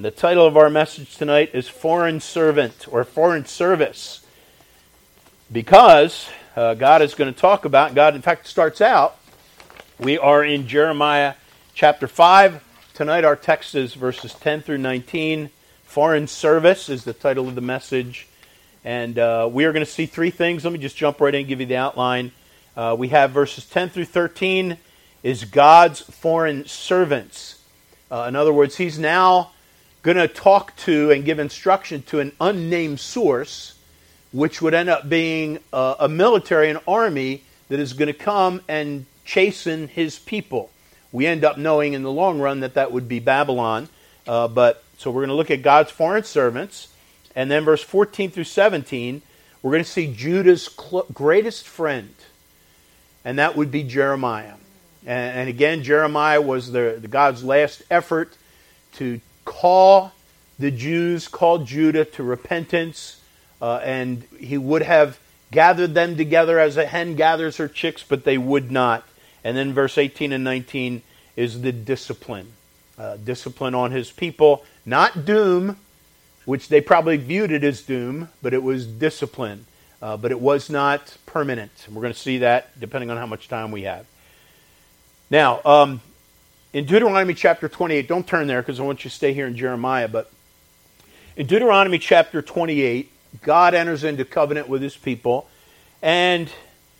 The title of our message tonight is Foreign Servant or Foreign Service. Because uh, God is going to talk about, God in fact starts out, we are in Jeremiah chapter 5. Tonight our text is verses 10 through 19. Foreign Service is the title of the message. And uh, we are going to see three things. Let me just jump right in and give you the outline. Uh, we have verses 10 through 13 is God's foreign servants. Uh, in other words, he's now going to talk to and give instruction to an unnamed source, which would end up being a, a military, an army that is going to come and chasten his people. We end up knowing in the long run that that would be Babylon. Uh, but so we're going to look at God's foreign servants, and then verse 14 through 17, we're going to see Judah's cl- greatest friend, and that would be Jeremiah. And, and again, Jeremiah was the, the God's last effort to call the Jews, call Judah to repentance, uh, and he would have gathered them together as a hen gathers her chicks, but they would not. And then verse 18 and 19 is the discipline. Uh, discipline on his people, not doom, which they probably viewed it as doom, but it was discipline. Uh, but it was not permanent. We're going to see that depending on how much time we have. Now, um, in Deuteronomy chapter 28, don't turn there because I want you to stay here in Jeremiah, but in Deuteronomy chapter 28, God enters into covenant with his people, and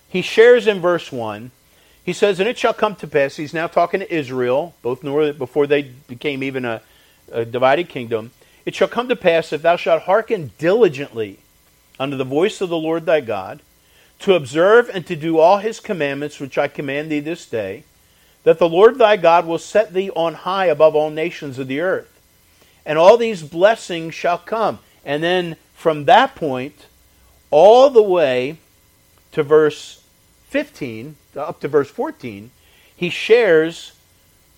he shares in verse 1. He says, And it shall come to pass, he's now talking to Israel, both before they became even a, a divided kingdom. It shall come to pass, if thou shalt hearken diligently unto the voice of the Lord thy God, to observe and to do all his commandments which I command thee this day, that the Lord thy God will set thee on high above all nations of the earth. And all these blessings shall come. And then from that point, all the way to verse 15, up to verse 14, he shares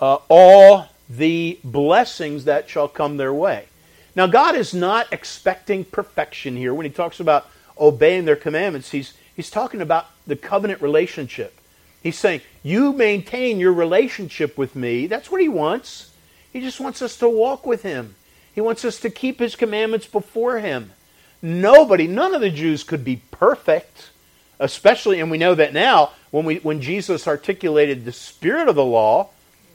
uh, all the blessings that shall come their way. Now, God is not expecting perfection here. When he talks about obeying their commandments, he's, he's talking about the covenant relationship. He's saying, You maintain your relationship with me. That's what he wants. He just wants us to walk with him, he wants us to keep his commandments before him. Nobody, none of the Jews could be perfect, especially, and we know that now, when, we, when Jesus articulated the spirit of the law,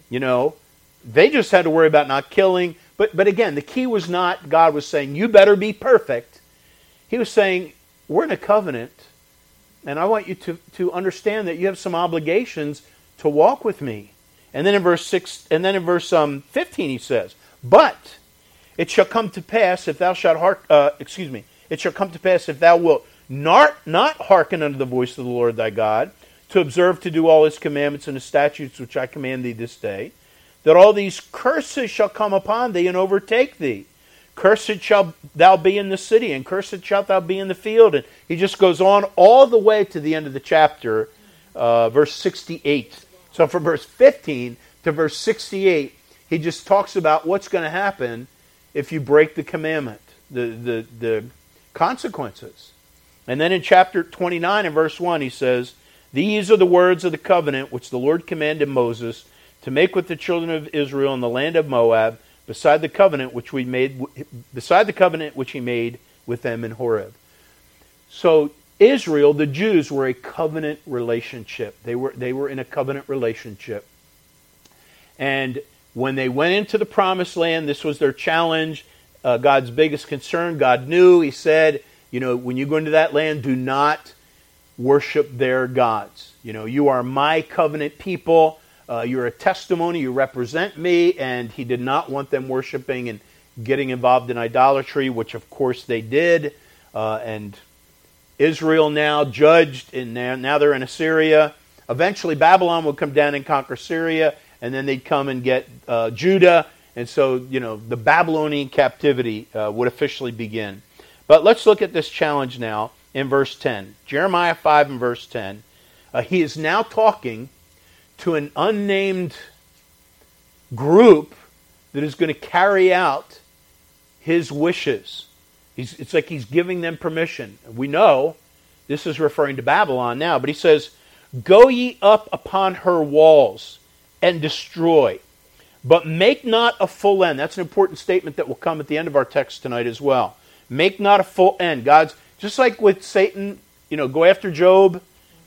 you know, they just had to worry about not killing. But, but again, the key was not God was saying, You better be perfect. He was saying, We're in a covenant and I want you to, to understand that you have some obligations to walk with me. And then in verse six, and then in verse um, fifteen, he says, "But it shall come to pass if thou shalt heark, uh, excuse me, it shall come to pass if thou wilt not not hearken unto the voice of the Lord thy God, to observe to do all his commandments and his statutes which I command thee this day, that all these curses shall come upon thee and overtake thee." Cursed shall thou be in the city, and cursed shalt thou be in the field. And he just goes on all the way to the end of the chapter, uh, verse 68. So from verse 15 to verse 68, he just talks about what's going to happen if you break the commandment, the, the, the consequences. And then in chapter 29 and verse 1, he says, These are the words of the covenant which the Lord commanded Moses to make with the children of Israel in the land of Moab beside the covenant which we made beside the covenant which he made with them in Horeb. So Israel, the Jews were a covenant relationship. They were they were in a covenant relationship. And when they went into the promised land, this was their challenge, uh, God's biggest concern. God knew, he said, you know, when you go into that land, do not worship their gods. You know, you are my covenant people. Uh, you're a testimony, you represent me, and he did not want them worshiping and getting involved in idolatry, which of course they did. Uh, and Israel now judged, and now, they're in Assyria. Eventually, Babylon would come down and conquer Syria, and then they'd come and get uh, Judah. And so, you know, the Babylonian captivity uh, would officially begin. But let's look at this challenge now in verse 10. Jeremiah 5 and verse 10. Uh, he is now talking to an unnamed group that is going to carry out his wishes. He's, it's like he's giving them permission. We know this is referring to Babylon now, but he says, Go ye up upon her walls and destroy. But make not a full end. That's an important statement that will come at the end of our text tonight as well. Make not a full end. God's just like with Satan, you know, go after Job,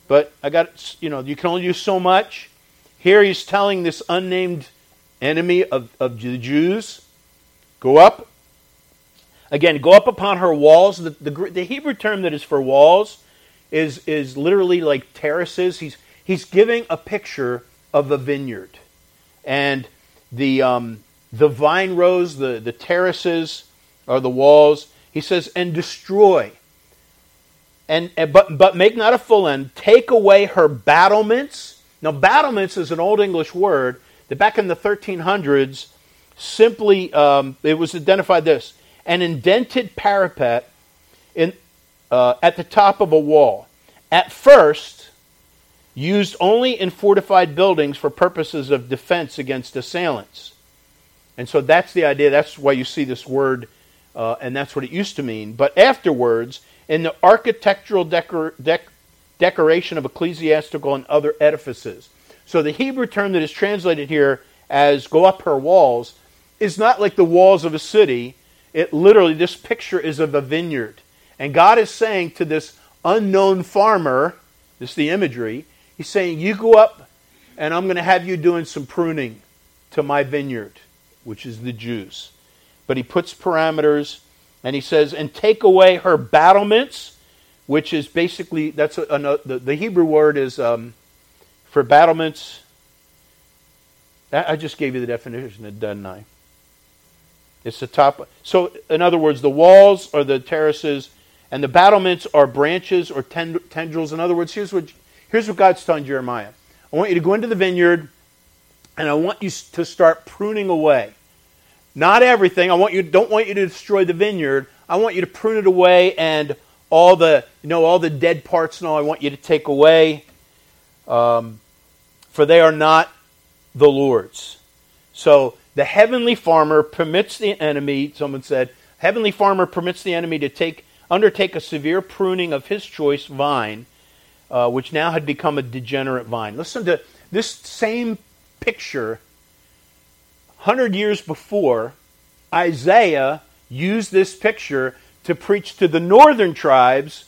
but I got, you know, you can only do so much. Here he's telling this unnamed enemy of, of the Jews, go up. Again, go up upon her walls. The, the, the Hebrew term that is for walls is, is literally like terraces. He's, he's giving a picture of a vineyard. And the, um, the vine rows, the, the terraces are the walls. He says, and destroy. And, and, but, but make not a full end. Take away her battlements. Now, battlements is an old English word that back in the 1300s simply, um, it was identified this an indented parapet in, uh, at the top of a wall. At first, used only in fortified buildings for purposes of defense against assailants. And so that's the idea. That's why you see this word, uh, and that's what it used to mean. But afterwards, in the architectural decor- dec- decoration of ecclesiastical and other edifices. So the Hebrew term that is translated here as go up her walls is not like the walls of a city. It literally, this picture is of a vineyard. And God is saying to this unknown farmer, this is the imagery, He's saying, You go up, and I'm going to have you doing some pruning to my vineyard, which is the Jews. But he puts parameters, and he says, And take away her battlements, which is basically, that's a, a, the, the, Hebrew word is um, for battlements. I just gave you the definition, didn't I? It's the top. So, in other words, the walls are the terraces, and the battlements are branches or tendrils. In other words, here's what Here's what God's telling Jeremiah I want you to go into the vineyard and I want you to start pruning away. Not everything. I want you don't want you to destroy the vineyard. I want you to prune it away and all the you know all the dead parts and all I want you to take away. Um, for they are not the Lord's. So the heavenly farmer permits the enemy, someone said, heavenly farmer permits the enemy to take undertake a severe pruning of his choice vine uh, which now had become a degenerate vine. Listen to this same picture. 100 years before, Isaiah used this picture to preach to the northern tribes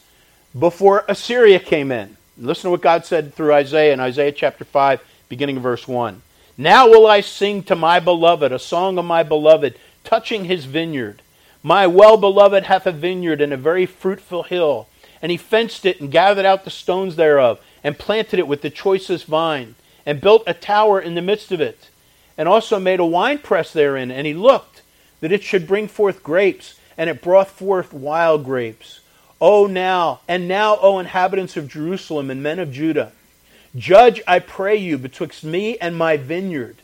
before Assyria came in. Listen to what God said through Isaiah in Isaiah chapter 5, beginning of verse 1. Now will I sing to my beloved a song of my beloved, touching his vineyard. My well beloved hath a vineyard and a very fruitful hill and he fenced it and gathered out the stones thereof, and planted it with the choicest vine, and built a tower in the midst of it, and also made a winepress therein. And he looked that it should bring forth grapes, and it brought forth wild grapes. O now, and now, O inhabitants of Jerusalem and men of Judah, judge, I pray you, betwixt me and my vineyard.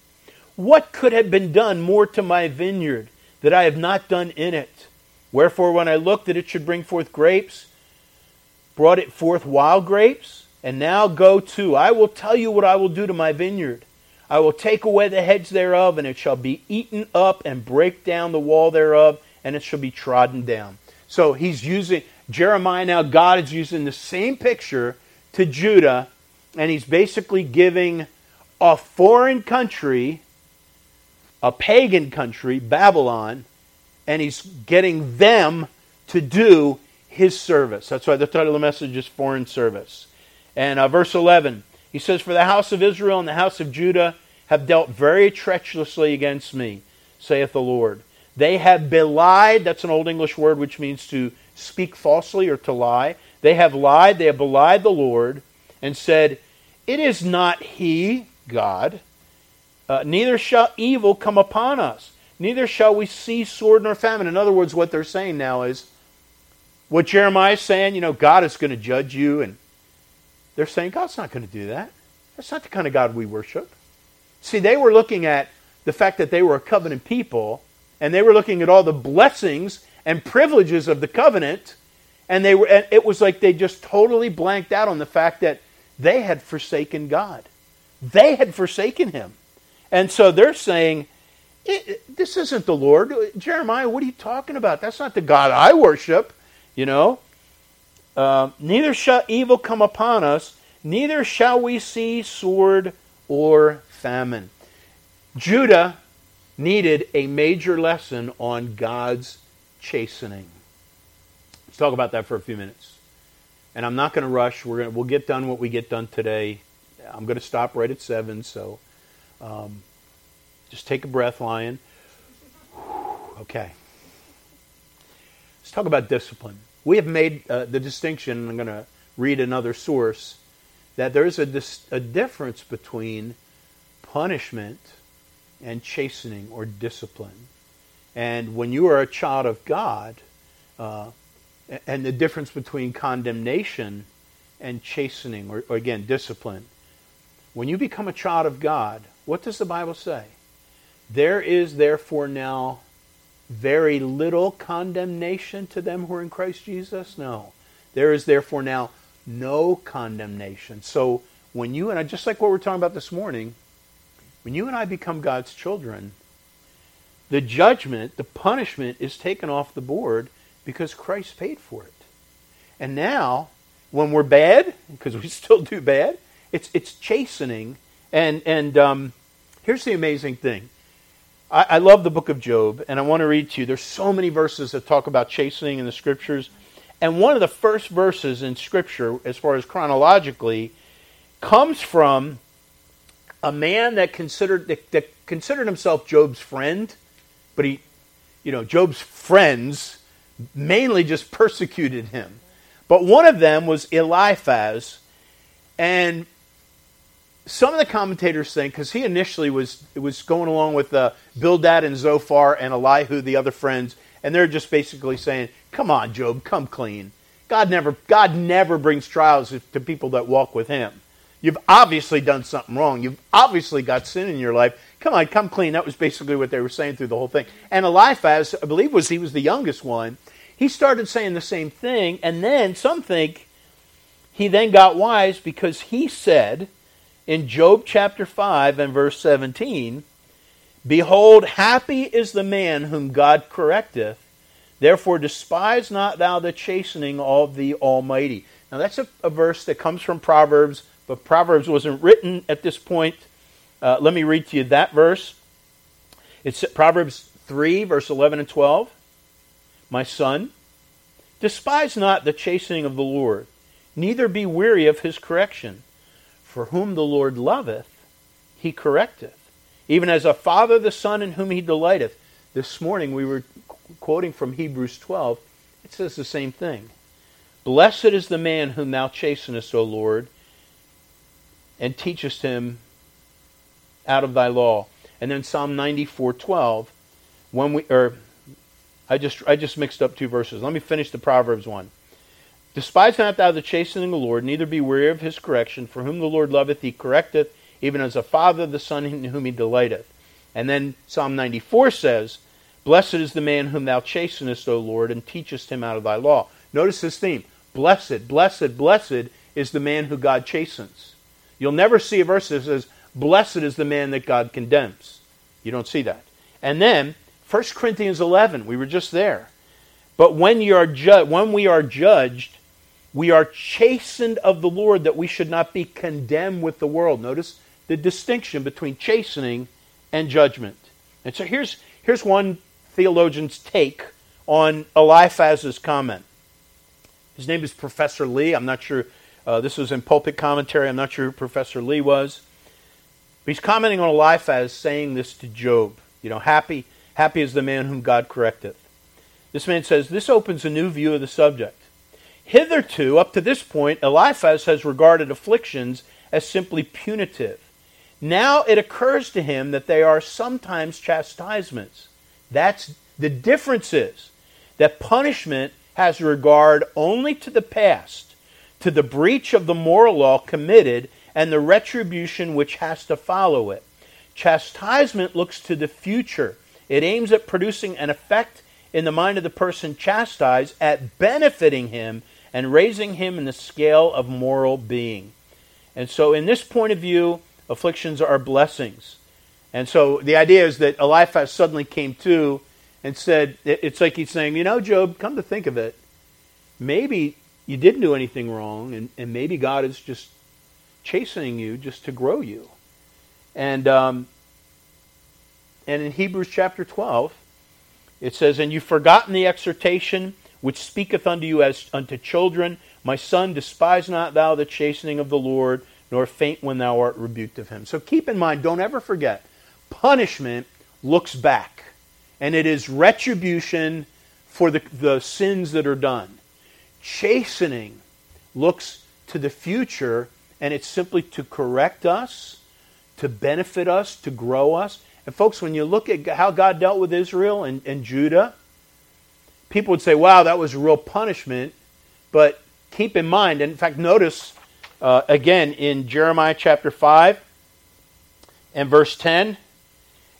What could have been done more to my vineyard that I have not done in it? Wherefore, when I looked that it should bring forth grapes, brought it forth wild grapes, and now go to. I will tell you what I will do to my vineyard. I will take away the hedge thereof, and it shall be eaten up, and break down the wall thereof, and it shall be trodden down. So he's using, Jeremiah now, God is using the same picture to Judah, and he's basically giving a foreign country, a pagan country, Babylon, and he's getting them to do his service. That's why the title of the message is Foreign Service. And uh, verse 11, he says, For the house of Israel and the house of Judah have dealt very treacherously against me, saith the Lord. They have belied, that's an Old English word which means to speak falsely or to lie. They have lied, they have belied the Lord, and said, It is not He, God, uh, neither shall evil come upon us, neither shall we see sword nor famine. In other words, what they're saying now is, what Jeremiah is saying, you know, God is going to judge you, and they're saying God's not going to do that. That's not the kind of God we worship. See, they were looking at the fact that they were a covenant people, and they were looking at all the blessings and privileges of the covenant, and they were and it was like they just totally blanked out on the fact that they had forsaken God. They had forsaken him. And so they're saying, this isn't the Lord. Jeremiah, what are you talking about? That's not the God I worship. You know? Uh, neither shall evil come upon us, neither shall we see sword or famine. Judah needed a major lesson on God's chastening. Let's talk about that for a few minutes. And I'm not going to rush. We're to, we'll get done what we get done today. I'm going to stop right at 7, so um, just take a breath, Lion. Okay. Let's talk about discipline. We have made uh, the distinction, I'm going to read another source, that there's a, dis- a difference between punishment and chastening or discipline. And when you are a child of God, uh, and the difference between condemnation and chastening, or, or again, discipline. When you become a child of God, what does the Bible say? There is therefore now very little condemnation to them who are in Christ Jesus? No. There is therefore now no condemnation. So when you and I, just like what we're talking about this morning, when you and I become God's children, the judgment, the punishment is taken off the board because Christ paid for it. And now, when we're bad, because we still do bad, it's, it's chastening. And, and um, here's the amazing thing I, I love the book of Job, and I want to read to you. There's so many verses that talk about chastening in the scriptures. And one of the first verses in Scripture, as far as chronologically, comes from a man that considered that, that, considered himself Job's friend, but he, you know, Job's friends mainly just persecuted him. But one of them was Eliphaz, and some of the commentators think because he initially was was going along with uh, Bildad and Zophar and Elihu, the other friends, and they're just basically saying, "Come on, Job, come clean. God never God never brings trials to people that walk with Him. You've obviously done something wrong. You've obviously got sin in your life. Come on, come clean." That was basically what they were saying through the whole thing. And Eliphaz, I believe, was he was the youngest one. He started saying the same thing, and then some think he then got wise because he said in Job chapter 5 and verse 17 Behold, happy is the man whom God correcteth. Therefore, despise not thou the chastening of the Almighty. Now, that's a, a verse that comes from Proverbs, but Proverbs wasn't written at this point. Uh, let me read to you that verse. It's Proverbs 3, verse 11 and 12. My son, despise not the chastening of the Lord, neither be weary of his correction. For whom the Lord loveth, he correcteth, even as a father the son in whom he delighteth. This morning we were quoting from Hebrews 12. It says the same thing. Blessed is the man whom thou chastenest, O Lord, and teachest him out of thy law. And then Psalm 94:12, when we or I just I just mixed up two verses. Let me finish the Proverbs one. Despise not thou the chastening of the Lord, neither be weary of his correction, for whom the Lord loveth, he correcteth, even as a father the son in whom he delighteth. And then Psalm 94 says, Blessed is the man whom thou chastenest, O Lord, and teachest him out of thy law. Notice this theme. Blessed, blessed, blessed is the man who God chastens. You'll never see a verse that says, Blessed is the man that God condemns. You don't see that. And then, 1 Corinthians 11, we were just there. But when, you are ju- when we are judged, we are chastened of the Lord that we should not be condemned with the world. Notice the distinction between chastening and judgment. And so here's, here's one theologian's take on Eliphaz's comment. His name is Professor Lee. I'm not sure, uh, this was in pulpit commentary. I'm not sure who Professor Lee was. But he's commenting on Eliphaz saying this to Job. You know, happy, happy is the man whom God correcteth. This man says, This opens a new view of the subject. Hitherto, up to this point, Eliphaz has regarded afflictions as simply punitive. Now it occurs to him that they are sometimes chastisements. That's the difference is that punishment has regard only to the past, to the breach of the moral law committed and the retribution which has to follow it. Chastisement looks to the future. It aims at producing an effect in the mind of the person chastised, at benefiting him and raising him in the scale of moral being. And so, in this point of view, afflictions are blessings. And so, the idea is that Eliphaz suddenly came to and said, It's like he's saying, You know, Job, come to think of it, maybe you didn't do anything wrong, and, and maybe God is just chastening you just to grow you. And um, and in Hebrews chapter 12, it says, And you've forgotten the exhortation which speaketh unto you as unto children. My son, despise not thou the chastening of the Lord, nor faint when thou art rebuked of him. So keep in mind, don't ever forget, punishment looks back, and it is retribution for the, the sins that are done. Chastening looks to the future, and it's simply to correct us, to benefit us, to grow us. And folks, when you look at how God dealt with Israel and, and Judah, people would say, wow, that was a real punishment. But keep in mind, and in fact, notice uh, again in Jeremiah chapter 5 and verse 10,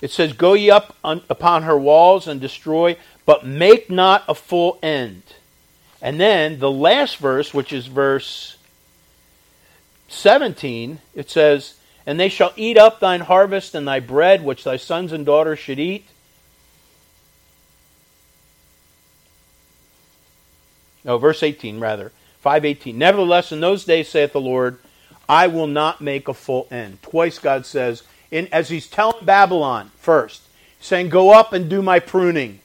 it says, Go ye up un- upon her walls and destroy, but make not a full end. And then the last verse, which is verse 17, it says, And they shall eat up thine harvest and thy bread, which thy sons and daughters should eat. No, verse 18, rather. 518. Nevertheless, in those days, saith the Lord, I will not make a full end. Twice God says, in, as he's telling Babylon first, saying, Go up and do my pruning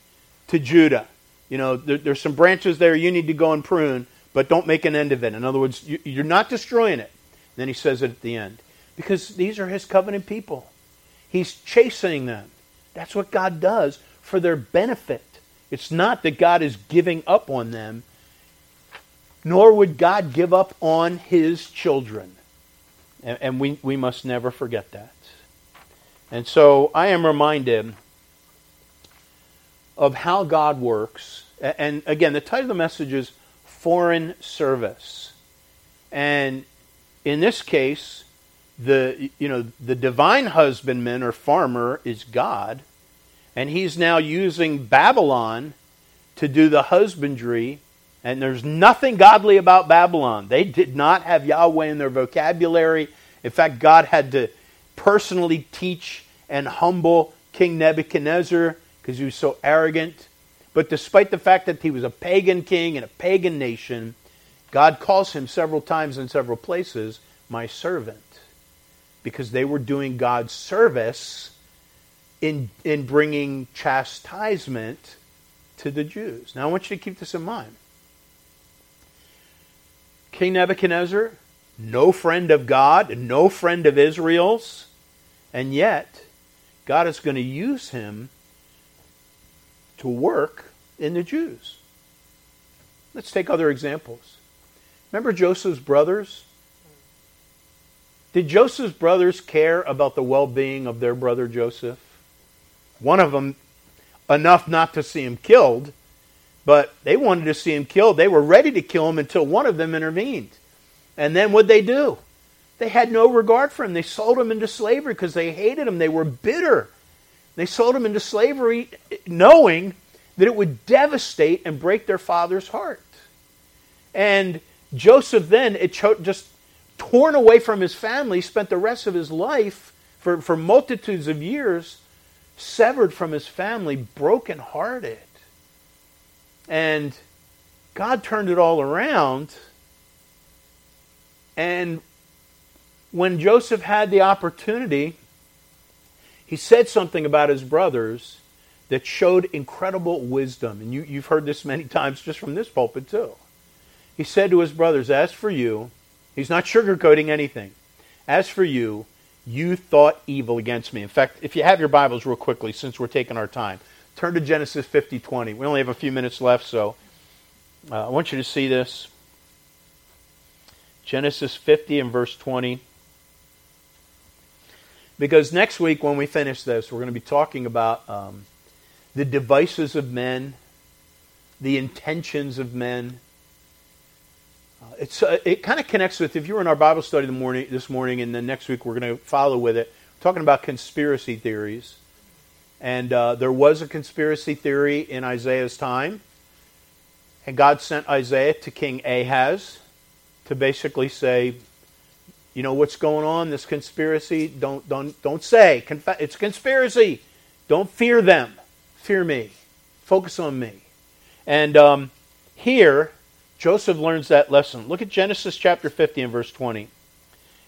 to Judah. You know, there, there's some branches there you need to go and prune, but don't make an end of it. In other words, you, you're not destroying it. Then he says it at the end. Because these are his covenant people. He's chastening them. That's what God does for their benefit. It's not that God is giving up on them, nor would God give up on his children. And, and we, we must never forget that. And so I am reminded of how God works. And again, the title of the message is Foreign Service. And in this case, the you know the divine husbandman or farmer is God, and he's now using Babylon to do the husbandry and there's nothing godly about Babylon. They did not have Yahweh in their vocabulary. In fact, God had to personally teach and humble King Nebuchadnezzar because he was so arrogant. But despite the fact that he was a pagan king and a pagan nation, God calls him several times in several places, my servant, because they were doing God's service in, in bringing chastisement to the Jews. Now, I want you to keep this in mind. King Nebuchadnezzar, no friend of God, no friend of Israel's, and yet God is going to use him to work in the Jews. Let's take other examples. Remember Joseph's brothers? Did Joseph's brothers care about the well being of their brother Joseph? One of them, enough not to see him killed, but they wanted to see him killed. They were ready to kill him until one of them intervened. And then what'd they do? They had no regard for him. They sold him into slavery because they hated him. They were bitter. They sold him into slavery knowing that it would devastate and break their father's heart. And Joseph then, it just torn away from his family, spent the rest of his life for, for multitudes of years severed from his family, brokenhearted. And God turned it all around. And when Joseph had the opportunity, he said something about his brothers that showed incredible wisdom. And you, you've heard this many times just from this pulpit, too. He said to his brothers, As for you, he's not sugarcoating anything. As for you, you thought evil against me. In fact, if you have your Bibles real quickly, since we're taking our time, Turn to Genesis 50 20. We only have a few minutes left, so uh, I want you to see this. Genesis 50 and verse 20. Because next week, when we finish this, we're going to be talking about um, the devices of men, the intentions of men. Uh, it's, uh, it kind of connects with, if you were in our Bible study the morning, this morning, and then next week we're going to follow with it, talking about conspiracy theories. And uh, there was a conspiracy theory in Isaiah's time. And God sent Isaiah to King Ahaz to basically say, you know what's going on, this conspiracy? Don't, don't, don't say. Conf- it's a conspiracy. Don't fear them. Fear me. Focus on me. And um, here, Joseph learns that lesson. Look at Genesis chapter 50 and verse 20.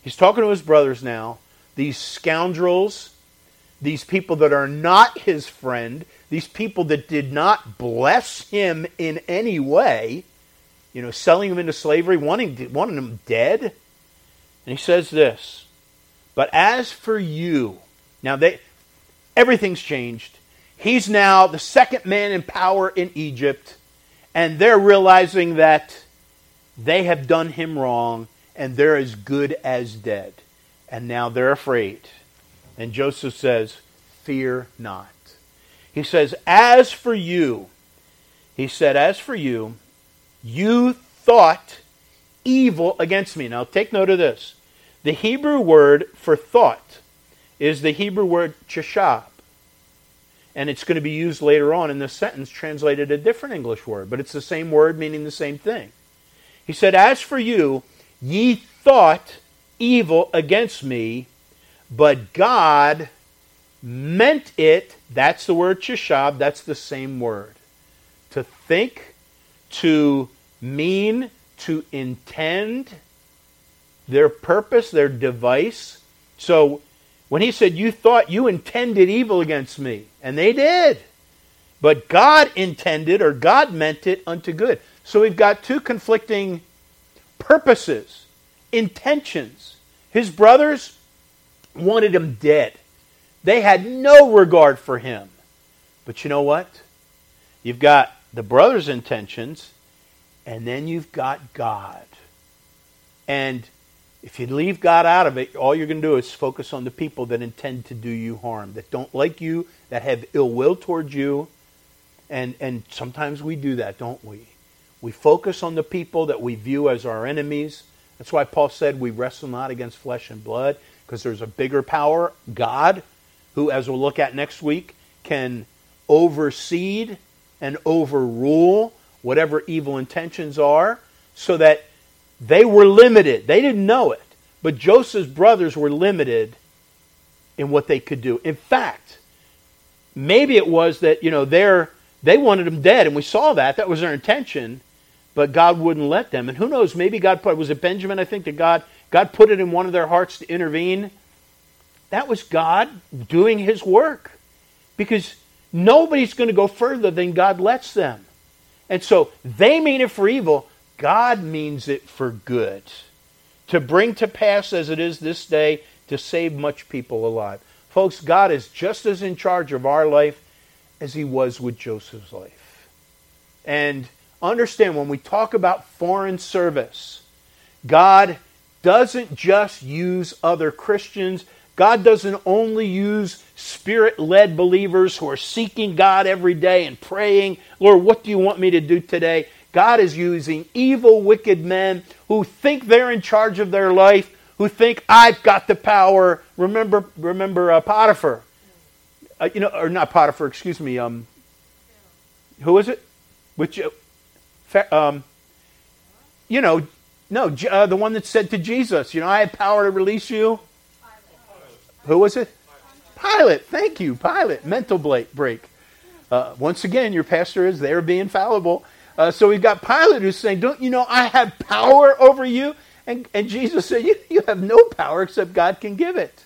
He's talking to his brothers now. These scoundrels these people that are not his friend, these people that did not bless him in any way, you know, selling him into slavery, wanting, wanting him dead. And he says this, but as for you, now they, everything's changed. He's now the second man in power in Egypt, and they're realizing that they have done him wrong, and they're as good as dead. And now they're afraid. And Joseph says, Fear not. He says, As for you, he said, As for you, you thought evil against me. Now take note of this. The Hebrew word for thought is the Hebrew word chashab. And it's going to be used later on in this sentence, translated a different English word, but it's the same word meaning the same thing. He said, As for you, ye thought evil against me, but God meant it. That's the word chashab, that's the same word. To think, to mean, to intend, their purpose, their device. So when he said, You thought you intended evil against me, and they did. But God intended, or God meant it unto good. So we've got two conflicting purposes, intentions. His brothers wanted him dead, they had no regard for him. But you know what? You've got the brothers' intentions, and then you've got God. And if you leave God out of it, all you're going to do is focus on the people that intend to do you harm, that don't like you, that have ill will towards you. And, and sometimes we do that, don't we? We focus on the people that we view as our enemies. That's why Paul said we wrestle not against flesh and blood, because there's a bigger power, God, who, as we'll look at next week, can oversee and overrule whatever evil intentions are, so that they were limited. They didn't know it. But Joseph's brothers were limited in what they could do. In fact, maybe it was that, you know, they wanted him dead, and we saw that. That was their intention, but God wouldn't let them. And who knows, maybe God put, was it Benjamin, I think, that God, God put it in one of their hearts to intervene? That was God doing his work. Because nobody's going to go further than God lets them. And so they mean it for evil, God means it for good, to bring to pass as it is this day, to save much people alive. Folks, God is just as in charge of our life as he was with Joseph's life. And understand when we talk about foreign service, God doesn't just use other Christians. God doesn't only use spirit led believers who are seeking God every day and praying, Lord, what do you want me to do today? God is using evil, wicked men who think they're in charge of their life, who think I've got the power. Remember, remember uh, Potiphar, uh, you know, or not Potiphar, excuse me. Um, who is it? Which, um, you know, no, uh, the one that said to Jesus, you know, I have power to release you. Who was it? Pilate. Thank you, Pilate. Mental break. Uh, once again, your pastor is there being fallible. Uh, so we've got Pilate who's saying, Don't you know I have power over you? And, and Jesus said, you, you have no power except God can give it.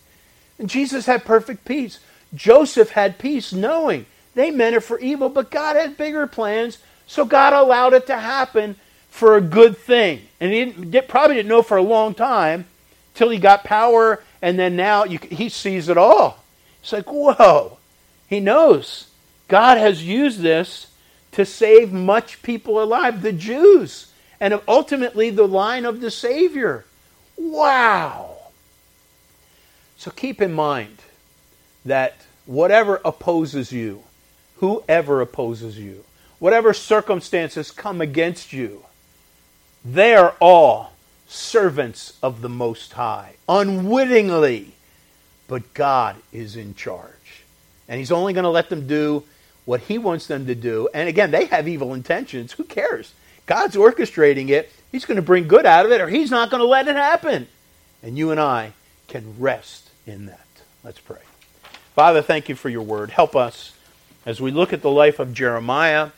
And Jesus had perfect peace. Joseph had peace knowing they meant it for evil, but God had bigger plans, so God allowed it to happen for a good thing. And he didn't, probably didn't know for a long time till he got power, and then now you, he sees it all. It's like, whoa. He knows. God has used this to save much people alive, the Jews, and ultimately the line of the Savior. Wow. So keep in mind that whatever opposes you, whoever opposes you, whatever circumstances come against you, they are all servants of the Most High, unwittingly. But God is in charge. And He's only going to let them do what he wants them to do. And again, they have evil intentions. Who cares? God's orchestrating it. He's going to bring good out of it, or he's not going to let it happen. And you and I can rest in that. Let's pray. Father, thank you for your word. Help us as we look at the life of Jeremiah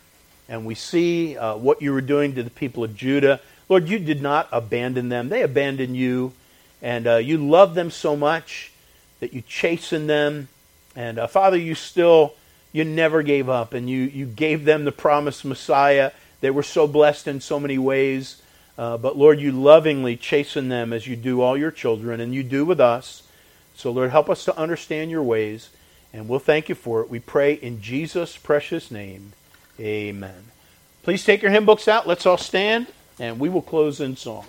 and we see uh, what you were doing to the people of Judah. Lord, you did not abandon them, they abandoned you. And uh, you love them so much that you chasten them And uh, Father, you still, you never gave up, and you, you gave them the promised Messiah. They were so blessed in so many ways. Uh, but Lord, you lovingly chasten them as you do all your children, and you do with us. So, Lord, help us to understand your ways, and we'll thank you for it. We pray in Jesus' precious name. Amen. Please take your hymn books out. Let's all stand, and we will close in song.